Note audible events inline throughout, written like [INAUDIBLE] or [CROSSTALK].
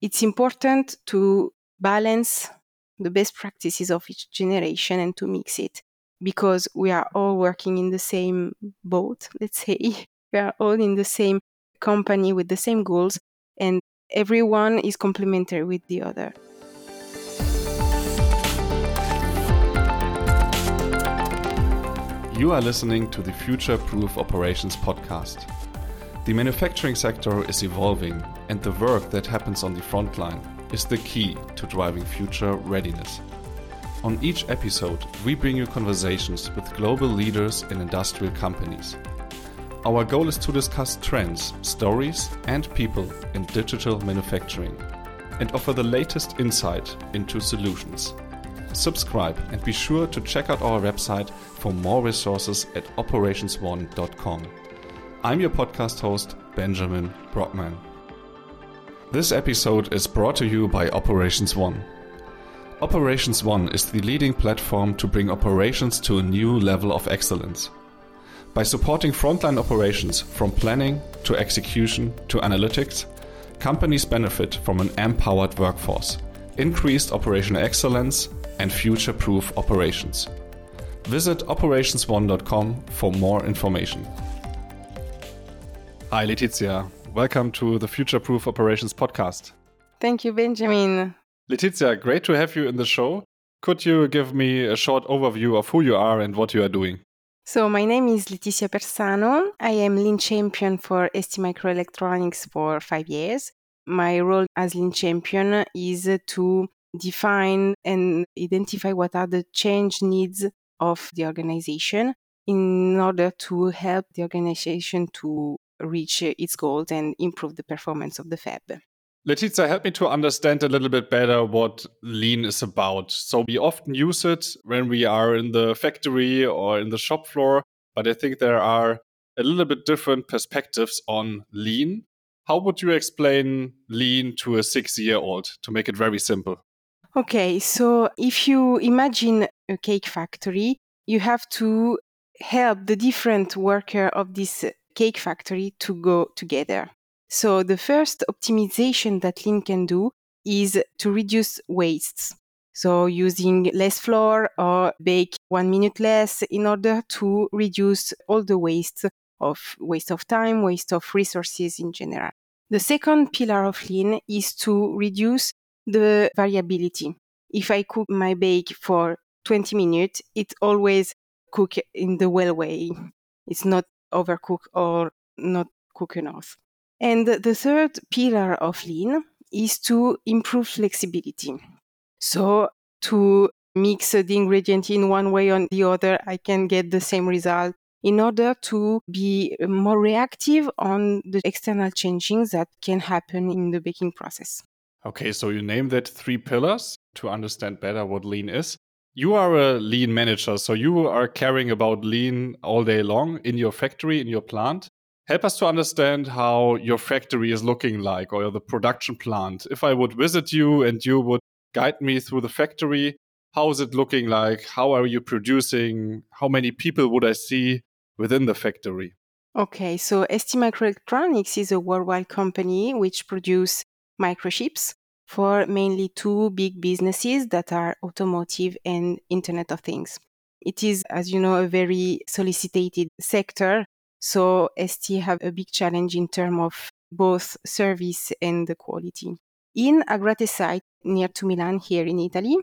it's important to balance the best practices of each generation and to mix it because we are all working in the same boat, let's say. [LAUGHS] We are all in the same company with the same goals, and everyone is complementary with the other. You are listening to the Future Proof Operations podcast. The manufacturing sector is evolving, and the work that happens on the front line is the key to driving future readiness. On each episode, we bring you conversations with global leaders in industrial companies. Our goal is to discuss trends, stories, and people in digital manufacturing and offer the latest insight into solutions subscribe, and be sure to check out our website for more resources at operationsone.com. I'm your podcast host, Benjamin Brockmann. This episode is brought to you by Operations One. Operations One is the leading platform to bring operations to a new level of excellence. By supporting frontline operations from planning to execution to analytics, companies benefit from an empowered workforce, increased operational excellence, and future proof operations. Visit operationsone.com for more information. Hi, Laetitia. Welcome to the Future Proof Operations podcast. Thank you, Benjamin. Laetitia, great to have you in the show. Could you give me a short overview of who you are and what you are doing? So, my name is Laetitia Persano. I am Lean Champion for STMicroelectronics for five years. My role as Lean Champion is to define and identify what are the change needs of the organization in order to help the organization to reach uh, its goals and improve the performance of the fab. Laetitia, help me to understand a little bit better what lean is about. So, we often use it when we are in the factory or in the shop floor, but I think there are a little bit different perspectives on lean. How would you explain lean to a six year old to make it very simple? Okay, so if you imagine a cake factory, you have to help the different worker of this cake factory to go together. So the first optimization that Lean can do is to reduce wastes. So using less flour or bake one minute less in order to reduce all the waste of waste of time, waste of resources in general. The second pillar of Lean is to reduce the variability. If I cook my bake for 20 minutes, it always cook in the well way. It's not overcooked or not cook enough. And the third pillar of lean is to improve flexibility. So to mix the ingredient in one way or the other, I can get the same result in order to be more reactive on the external changings that can happen in the baking process. Okay, so you named that three pillars to understand better what lean is. You are a lean manager, so you are caring about lean all day long in your factory, in your plant. Help us to understand how your factory is looking like or the production plant. If I would visit you and you would guide me through the factory, how is it looking like? How are you producing? How many people would I see within the factory? Okay, so STMicroelectronics is a worldwide company which produce microchips for mainly two big businesses that are automotive and Internet of Things. It is, as you know, a very solicited sector. So ST have a big challenge in terms of both service and the quality. In Agrate site near to Milan here in Italy,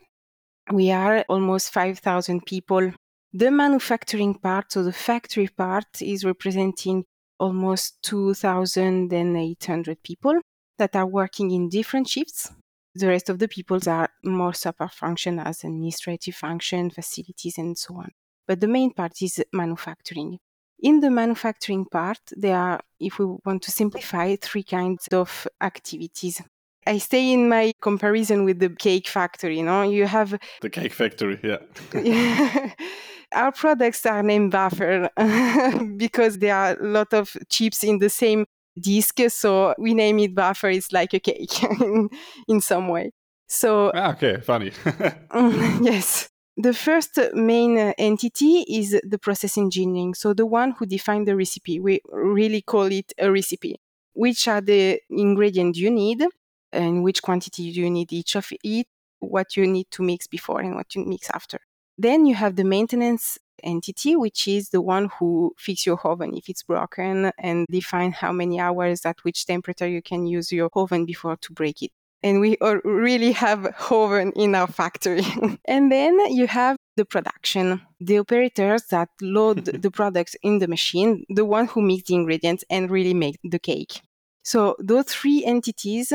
we are almost 5,000 people. The manufacturing part, so the factory part, is representing almost 2,800 people that are working in different shifts. The rest of the people are more support function as administrative function, facilities, and so on. But the main part is manufacturing. In the manufacturing part, there are, if we want to simplify, three kinds of activities. I stay in my comparison with the cake factory. You know, you have [LAUGHS] the cake factory. Yeah. [LAUGHS] Our products are named wafer [LAUGHS] because there are a lot of chips in the same disk. So we name it wafer. It's like a cake [LAUGHS] in, in some way. So ah, okay, funny. [LAUGHS] [LAUGHS] yes. The first main entity is the process engineering. So the one who defined the recipe. We really call it a recipe. Which are the ingredients you need? and which quantity do you need each of it, what you need to mix before and what you mix after. Then you have the maintenance entity, which is the one who fix your oven if it's broken and define how many hours at which temperature you can use your oven before to break it. And we really have oven in our factory. [LAUGHS] and then you have the production, the operators that load [LAUGHS] the products in the machine, the one who mix the ingredients and really make the cake. So those three entities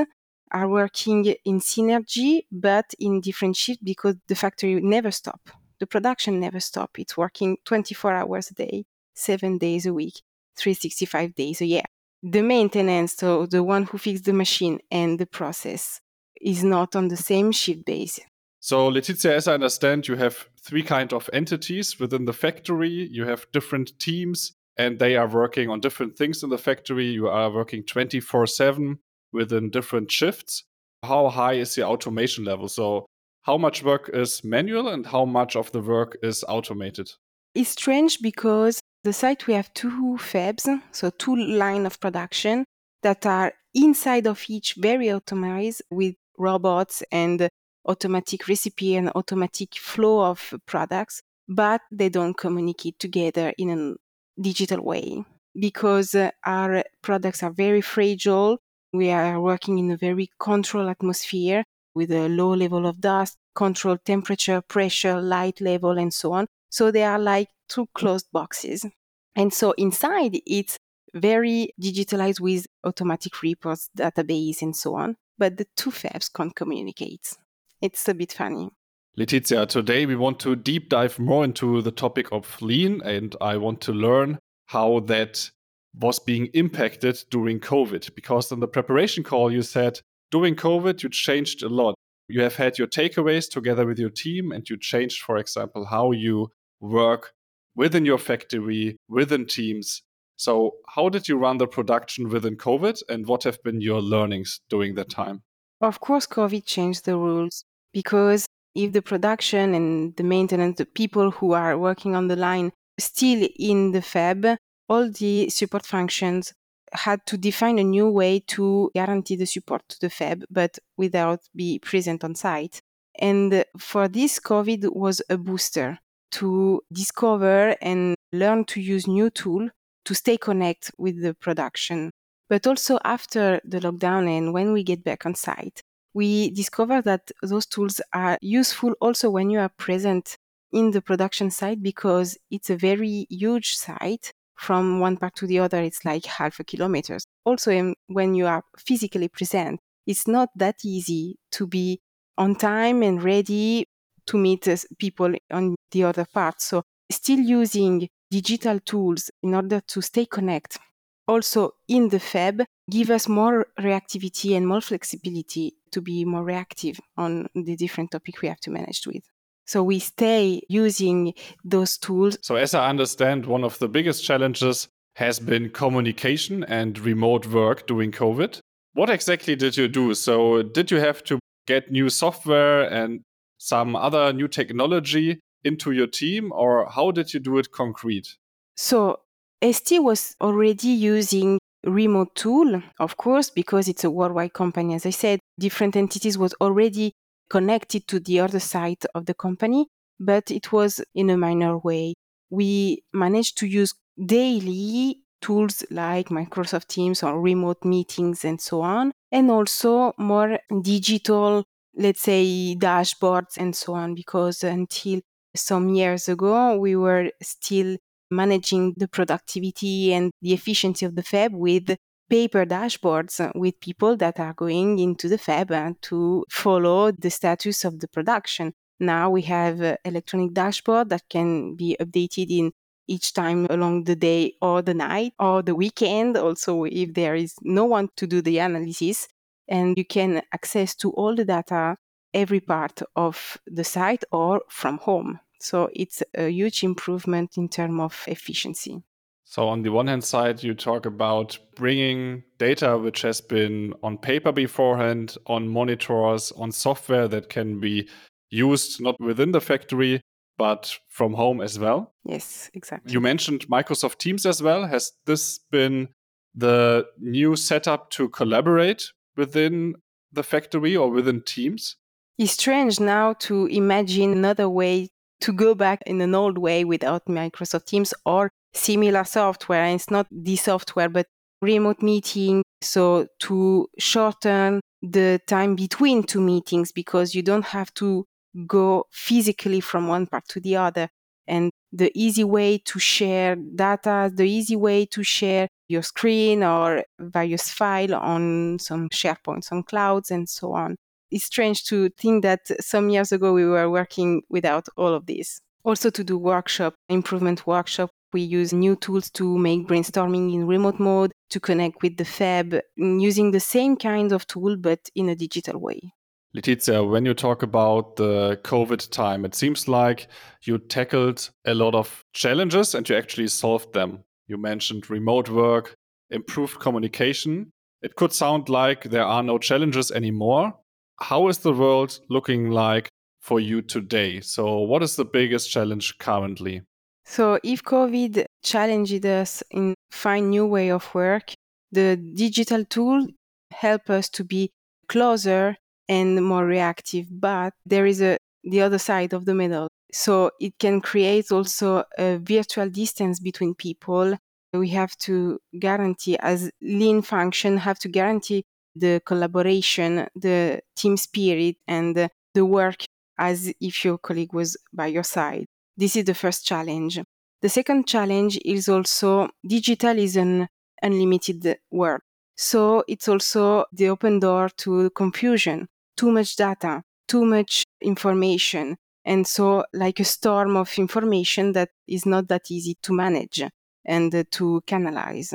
are working in synergy, but in different shifts because the factory never stop. The production never stop. It's working 24 hours a day, seven days a week, 365 days a year. The maintenance, so the one who fixes the machine and the process, is not on the same shift base. So, Laetitia, as I understand, you have three kind of entities within the factory. You have different teams, and they are working on different things in the factory. You are working 24 7 within different shifts. How high is the automation level? So, how much work is manual and how much of the work is automated? It's strange because the site we have two fabs, so two line of production that are inside of each very automated with robots and automatic recipe and automatic flow of products, but they don't communicate together in a digital way because uh, our products are very fragile. We are working in a very controlled atmosphere with a low level of dust, controlled temperature, pressure, light level, and so on. So they are like two closed boxes. And so inside it's very digitalized with automatic reports, database, and so on. But the two fabs can't communicate. It's a bit funny. Laetitia, today we want to deep dive more into the topic of lean, and I want to learn how that was being impacted during COVID. Because in the preparation call, you said during COVID, you changed a lot. You have had your takeaways together with your team, and you changed, for example, how you work within your factory, within teams. So, how did you run the production within COVID, and what have been your learnings during that time? Of course, COVID changed the rules because if the production and the maintenance, the people who are working on the line still in the fab, all the support functions had to define a new way to guarantee the support to the fab, but without be present on site. And for this, COVID was a booster to discover and learn to use new tool to stay connect with the production. But also after the lockdown and when we get back on site, we discover that those tools are useful also when you are present in the production site because it's a very huge site from one part to the other, it's like half a kilometer. Also, when you are physically present, it's not that easy to be on time and ready to meet uh, people on the other part. So, still using digital tools in order to stay connected. Also, in the fab, give us more reactivity and more flexibility to be more reactive on the different topic we have to manage with. So we stay using those tools. So, as I understand, one of the biggest challenges has been communication and remote work during COVID. What exactly did you do? So, did you have to get new software and some other new technology into your team, or how did you do it concrete? So, ST was already using remote tool, of course, because it's a worldwide company. As I said, different entities was already connected to the other side of the company, but it was in a minor way. We managed to use daily tools like Microsoft Teams or remote meetings and so on, and also more digital, let's say, dashboards and so on, because until some years ago, we were still managing the productivity and the efficiency of the fab with paper dashboards with people that are going into the fab uh, to follow the status of the production. Now we have uh, electronic dashboard that can be updated in each time along the day or the night or the weekend also if there is no one to do the analysis. And you can access to all the data every part of the site or from home. So it's a huge improvement in terms of efficiency so, on the one hand side, you talk about bringing data which has been on paper beforehand, on monitors, on software that can be used not within the factory, but from home as well. Yes, exactly. You mentioned Microsoft Teams as well. Has this been the new setup to collaborate within the factory or within teams? It's strange now to imagine another way to go back in an old way without Microsoft Teams or similar software. And it's not the software, but remote meeting. So to shorten the time between two meetings because you don't have to go physically from one part to the other. And the easy way to share data, the easy way to share your screen or various file on some SharePoint, on clouds and so on. It's strange to think that some years ago we were working without all of this. Also to do workshop, improvement workshop, we use new tools to make brainstorming in remote mode, to connect with the FAB, using the same kind of tool but in a digital way. Laetitia, when you talk about the COVID time, it seems like you tackled a lot of challenges and you actually solved them. You mentioned remote work, improved communication. It could sound like there are no challenges anymore. How is the world looking like for you today? So, what is the biggest challenge currently? So, if COVID challenged us in find new way of work, the digital tool help us to be closer and more reactive. But there is a the other side of the medal. So it can create also a virtual distance between people. We have to guarantee, as lean function, have to guarantee the collaboration, the team spirit, and the work as if your colleague was by your side. This is the first challenge. The second challenge is also digital is an unlimited world. So it's also the open door to confusion too much data, too much information. And so, like a storm of information that is not that easy to manage and to canalize.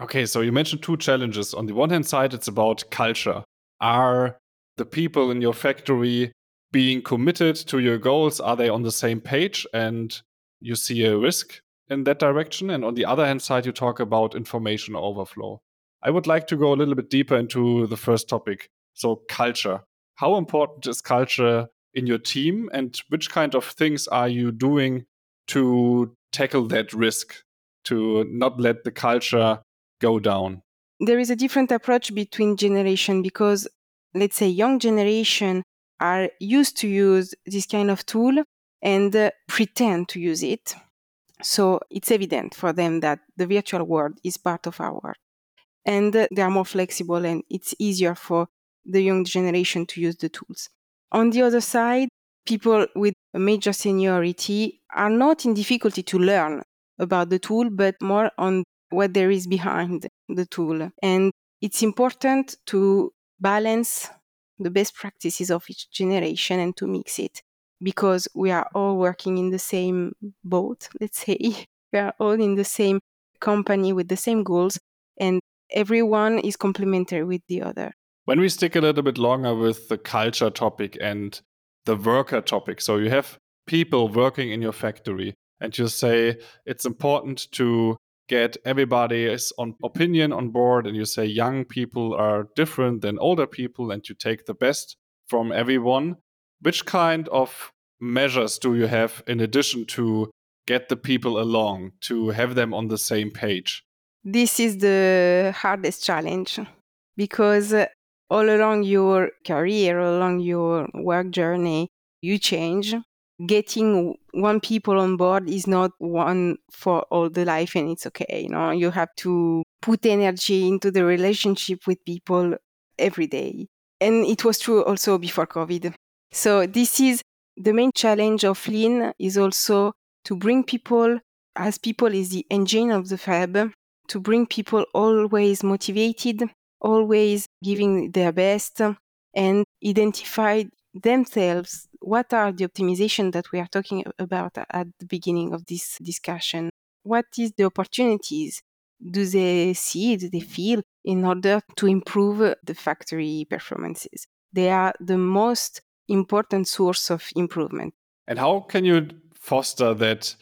Okay, so you mentioned two challenges. On the one hand side, it's about culture. Are the people in your factory being committed to your goals? Are they on the same page? And you see a risk in that direction. And on the other hand side, you talk about information overflow. I would like to go a little bit deeper into the first topic. So, culture. How important is culture in your team, and which kind of things are you doing to tackle that risk, to not let the culture go down? There is a different approach between generation because, let's say, young generation are used to use this kind of tool and uh, pretend to use it. So it's evident for them that the virtual world is part of our world. And uh, they are more flexible and it's easier for the young generation to use the tools. On the other side, people with major seniority are not in difficulty to learn about the tool, but more on what there is behind the tool. And it's important to balance the best practices of each generation and to mix it because we are all working in the same boat, [LAUGHS] let's say. We are all in the same company with the same goals, and everyone is complementary with the other. When we stick a little bit longer with the culture topic and the worker topic, so you have people working in your factory, and you say it's important to get everybody's on opinion on board, and you say young people are different than older people, and you take the best from everyone. Which kind of measures do you have in addition to get the people along, to have them on the same page? This is the hardest challenge because uh, all along your career, all along your work journey, you change. Getting one people on board is not one for all the life and it's okay. You know, you have to put energy into the relationship with people every day. And it was true also before COVID. So this is the main challenge of Lean is also to bring people as people is the engine of the fab to bring people always motivated always giving their best and identify themselves what are the optimization that we are talking about at the beginning of this discussion? What is the opportunities? Do they see do they feel in order to improve uh, the factory performances? They are the most important source of improvement. And how can you foster that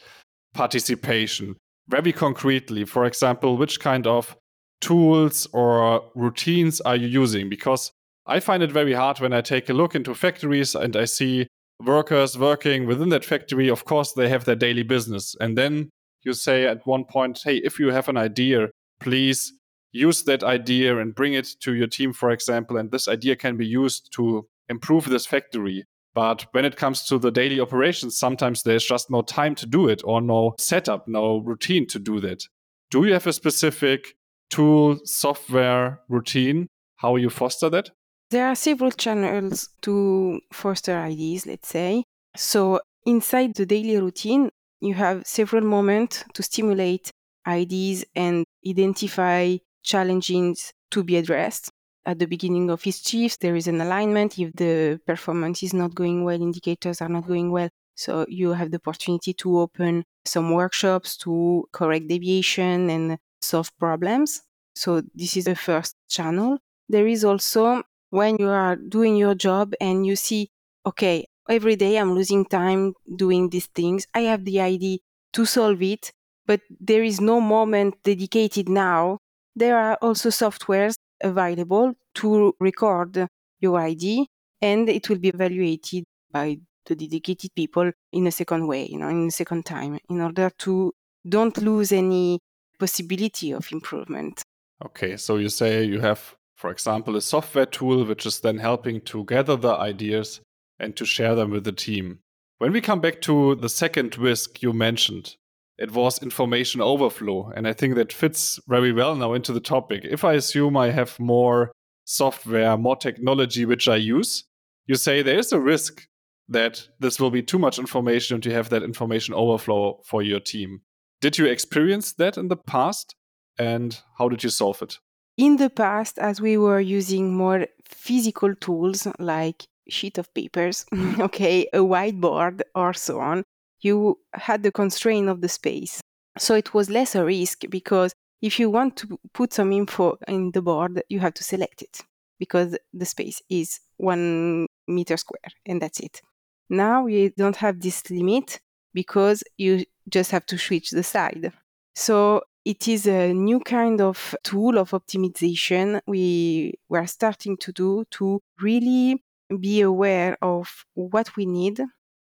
participation? Very concretely for example which kind of tools or routines are you using? Because I find it very hard when I take a look into factories and I see workers working within that factory. Of course, they have their daily business. And then you say at one point, hey, if you have an idea, please use that idea and bring it to your team, for example, and this idea can be used to improve this factory. But when it comes to the daily operations, sometimes there's just no time to do it or no setup, no routine to do that. Do you have a specific tool, software, routine, how you foster that? There are several channels to foster ideas, let's say. So inside the daily routine, you have several moments to stimulate ideas and identify challenges to be addressed. At the beginning of each shift, there is an alignment. If the performance is not going well, indicators are not going well. So you have the opportunity to open some workshops to correct deviation and solve problems. So this is the first channel. There is also when you are doing your job and you see, okay, every day I'm losing time doing these things. I have the idea to solve it, but there is no moment dedicated now. There are also softwares available to record your ID and it will be evaluated by the dedicated people in a second way, you know, in a second time, in order to don't lose any possibility of improvement. Okay, so you say you have for example, a software tool which is then helping to gather the ideas and to share them with the team. When we come back to the second risk you mentioned, it was information overflow. And I think that fits very well now into the topic. If I assume I have more software, more technology which I use, you say there is a risk that this will be too much information and you have that information overflow for your team. Did you experience that in the past? And how did you solve it? In the past, as we were using more physical tools like sheet of papers, [LAUGHS] okay, a whiteboard or so on, you had the constraint of the space. So it was less a risk because if you want to put some info in the board, you have to select it because the space is one meter square and that's it. Now we don't have this limit because you just have to switch the side. So it is a new kind of tool of optimization we were starting to do to really be aware of what we need,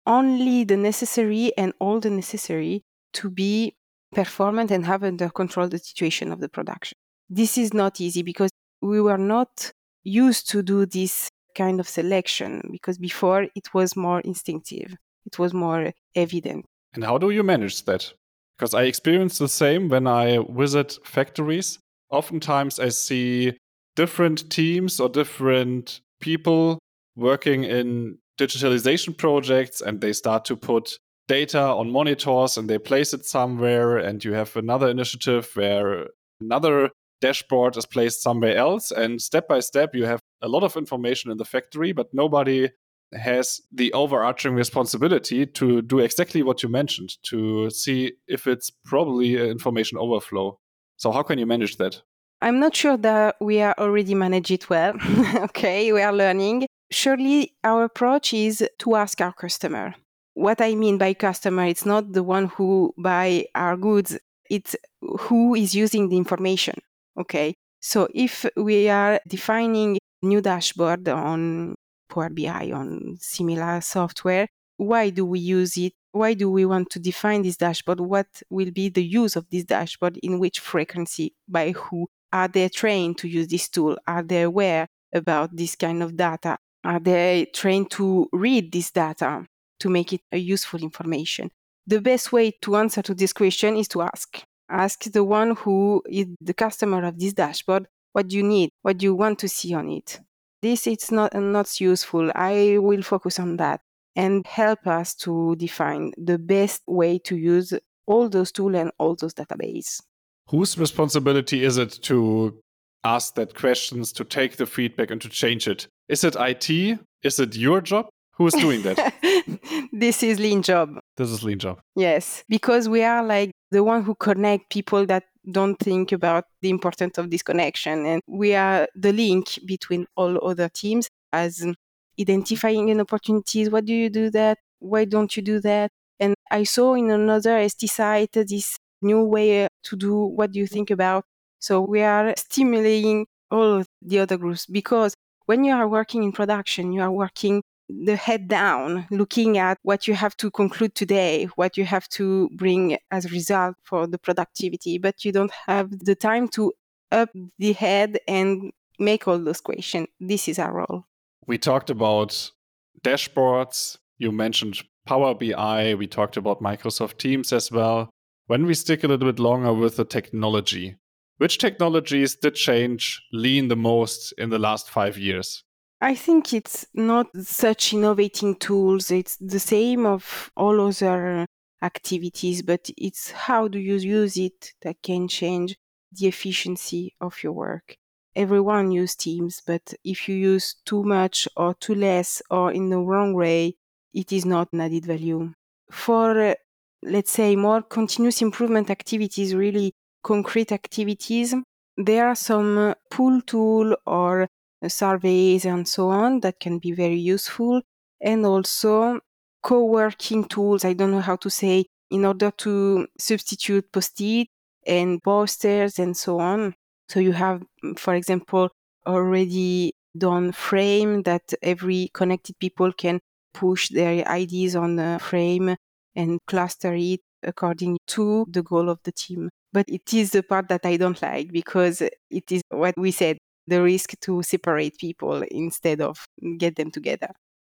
only the necessary and all the necessary to be performant and have under control the situation of the production. This is not easy because we were not used to do this kind of selection because before it was more instinctive, it was more evident. And how do you manage that? Because I experience the same when I visit factories. Oftentimes, I see different teams or different people working in digitalization projects and they start to put data on monitors and they place it somewhere and you have another initiative where another dashboard is placed somewhere else and step by step you have a lot of information in the factory but nobody has the overarching responsibility to do exactly what you mentioned to see if it's probably information overflow. So, how can you manage that? I'm not sure that we are already manage it well. [LAUGHS] okay, we are learning. Surely, our approach is to ask our customer. What I mean by customer, it's not the one who buy our goods, it's who is using the information. Okay, so if we are defining new dashboard on Power BI on similar software. Why do we use it? Why do we want to define this dashboard? What will be the use of this dashboard? In which frequency? By who? Are they trained to use this tool? Are they aware about this kind of data? Are they trained to read this data to make it a useful information? The best way to answer to this question is to ask. Ask the one who is the customer of this dashboard what do you need? What do you want to see on it? This is not not useful i will focus on that and help us to define the best way to use all those tools and all those databases whose responsibility is it to ask that questions to take the feedback and to change it? Is it it is it your job? Who's doing that? [LAUGHS] This is lean job. This is lean job. Yes because we are like the one who connect people that don't think about the importance of this connection. And we are the link between all other teams as identifying an opportunities. What do you do that? Why don't you do that? And I saw in another ST site this new way uh, to do what do you think about. So we are stimulating all the other groups because when you are working in production, you are working the head down, looking at what you have to conclude today, what you have to bring as a result for the productivity, but you don't have the time to up the head and make all those questions. This is our role. We talked about dashboards. You mentioned Power BI. We talked about Microsoft Teams as well. When we stick a little bit longer with the technology, which technologies did change lean the most in the last five years? I think it's not such innovating tools. It's the same of all other activities, but it's how do you use it that can change the efficiency of your work. Everyone use Teams, but if you use too much or too less or in the wrong way, it is not an added value. For, uh, let's say, more continuous improvement activities, really concrete activities, there are some uh, pull tool or surveys and so on that can be very useful. And also co-working tools, I don't know how to say, in order to substitute post-it and posters and so on. So you have, mm, for example, already done frame that every connected people can push their IDs on the frame and cluster it according to the goal of the team. But it is the part that I don't like because it is what we said the risk to separate people instead of get them together.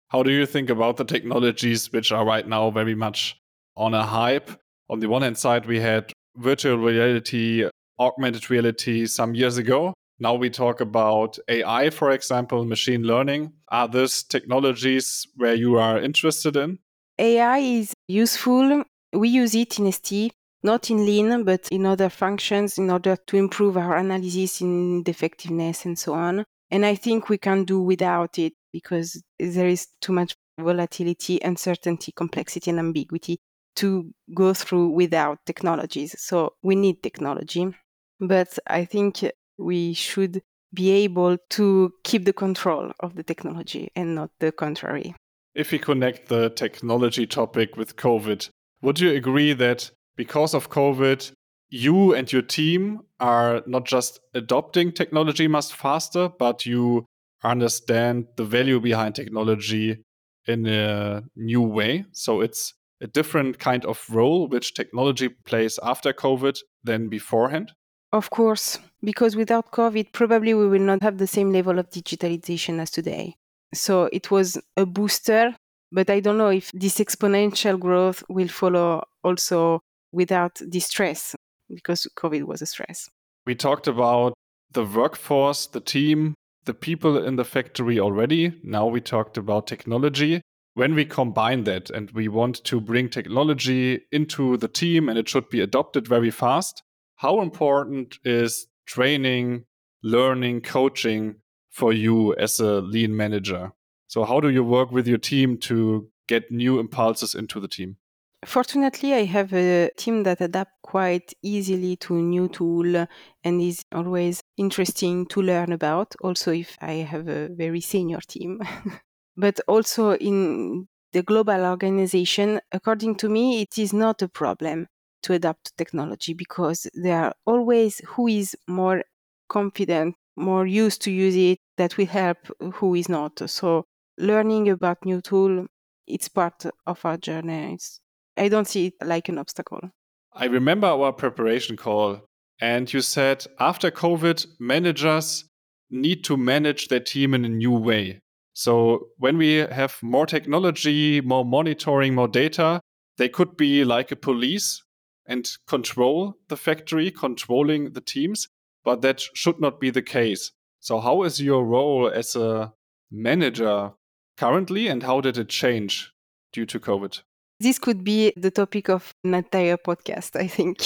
How do you think about the technologies which are right now very much on a hype? On the one hand side, we had virtual reality, augmented reality some years ago. Now we talk about AI, for example, machine learning. Are these technologies where you are interested in? AI is useful. We use it in ST, not in Lean, but in other functions in order to improve our analysis in defectiveness and so on. And I think we can do without it because there is too much volatility, uncertainty, complexity, and ambiguity to go through without technologies. So we need technology. But I think we should be able to keep the control of the technology and not the contrary. If we connect the technology topic with COVID, would you agree that because of COVID, you and your team are not just adopting technology much faster, but you understand the value behind technology in a new way? So it's a different kind of role which technology plays after COVID than beforehand? Of course, because without COVID, probably we will not have the same level of digitalization as today. So it was a booster, but I don't know if this exponential growth will follow also without distress, because COVID was a stress. We talked about the workforce, the team, the people in the factory already. Now we talked about technology when we combine that and we want to bring technology into the team and it should be adopted very fast, how important is training, learning, coaching for you as a lean manager? So, how do you work with your team to get new impulses into the team? Fortunately, I have a team that adapt quite easily to new tool and is always interesting to learn about. Also, if I have a very senior team. [LAUGHS] but also in the global organization, according to me, it is not a problem to adapt to technology because there are always who is more confident, more used to use it that will help who is not. So learning about new tool, it's part of our journey. I don't see it like an obstacle. I remember our preparation call, and you said after COVID, managers need to manage their team in a new way. So when we have more technology, more monitoring, more data, they could be like a police and control the factory, controlling the teams, but that should not be the case. So, how is your role as a manager currently, and how did it change due to COVID? This could be the topic of an entire podcast, I think,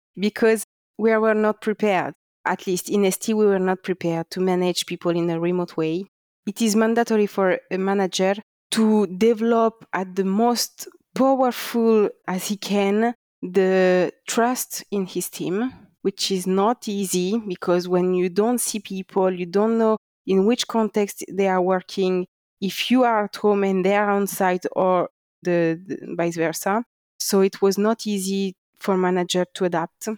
[LAUGHS] because we were not prepared. At least in ST, we were not prepared to manage people in a remote way it is mandatory for a manager to develop at the most powerful as he can the trust in his team, which is not easy because when you don't see people, you don't know in which context they are working, if you are at home and they are on site or the, the vice versa. So it was not easy for manager to adapt,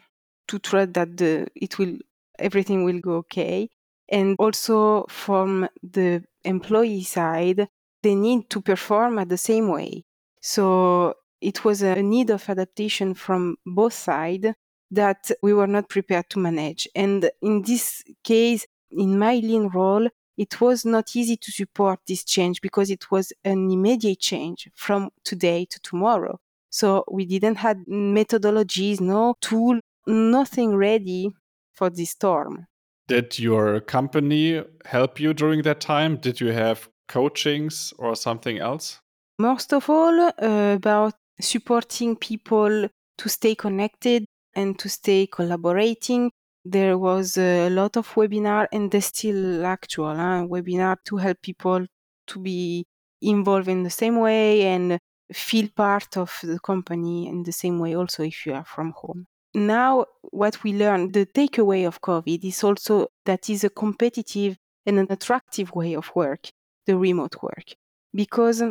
to trust that the, it will everything will go okay. And also from the employee side, they need to perform at the same way. So it was a need of adaptation from both sides. that we were not prepared to manage. And in this case, in my lean role, it was not easy to support this change because it was an immediate change from today to tomorrow. So we didn't have methodologies, no tool, nothing ready for this storm. Did your company help you during that time? Did you have coachings or something else? Most of all, uh, about supporting people to stay connected and to stay collaborating. There was a lot of webinar and there's still actual webinar to help people to be involved in the same way and feel part of the company in the same way also if you are from home. Now what we learn, the takeaway of COVID is also that is a competitive and an attractive way of work, the remote work, because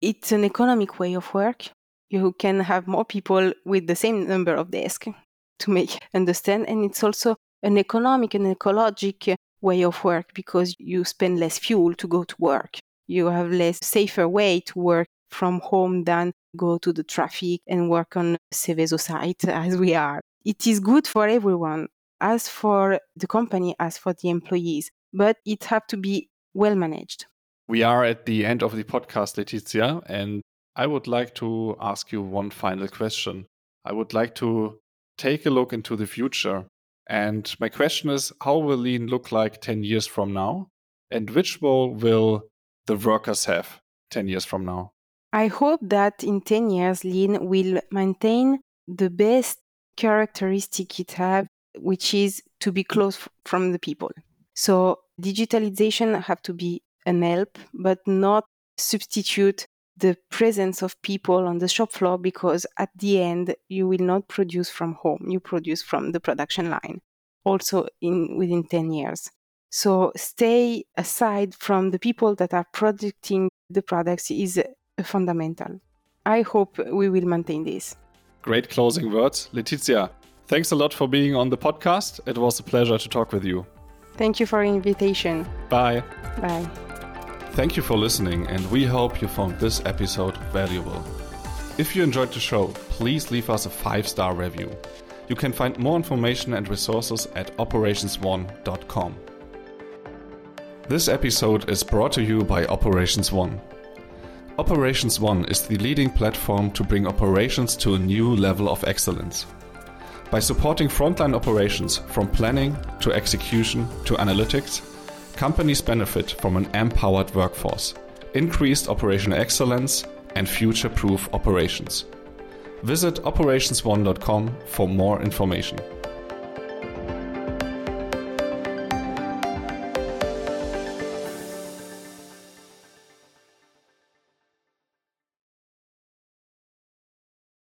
it's an economic way of work. You can have more people with the same number of desks to make understand. And it's also an economic and ecologic way of work because you spend less fuel to go to work. You have less safer way to work from home than go to the traffic and work on Seveso site [LAUGHS] as we are. It is good for everyone, as for the company, as for the employees, but it have to be well managed. We are at the end of the podcast, Laetitia, and I would like to ask you one final question. I would like to take a look into the future. And my question is how will Lean look like 10 years from now? And which role will the workers have 10 years from now? I hope that in 10 years, Lean will maintain the best characteristic it has, which is to be close from the people. So digitalization have to be an help, but not substitute the presence of people on the shop floor because at the end you will not produce from home you produce from the production line also in within 10 years. So stay aside from the people that are producing the products is fundamental. I hope we will maintain this. Great closing words. Laetitia thanks a lot for being on the podcast. It was a pleasure to talk with you. Thank you for your invitation. Bye. Bye Thank you for listening, and we hope you found this episode valuable. If you enjoyed the show, please leave us a 5 star review. You can find more information and resources at operationsone.com. This episode is brought to you by Operations One. Operations One is the leading platform to bring operations to a new level of excellence. By supporting frontline operations from planning to execution to analytics, companies benefit from an empowered workforce, increased operational excellence, and future proof operations. Visit operationsone.com for more information.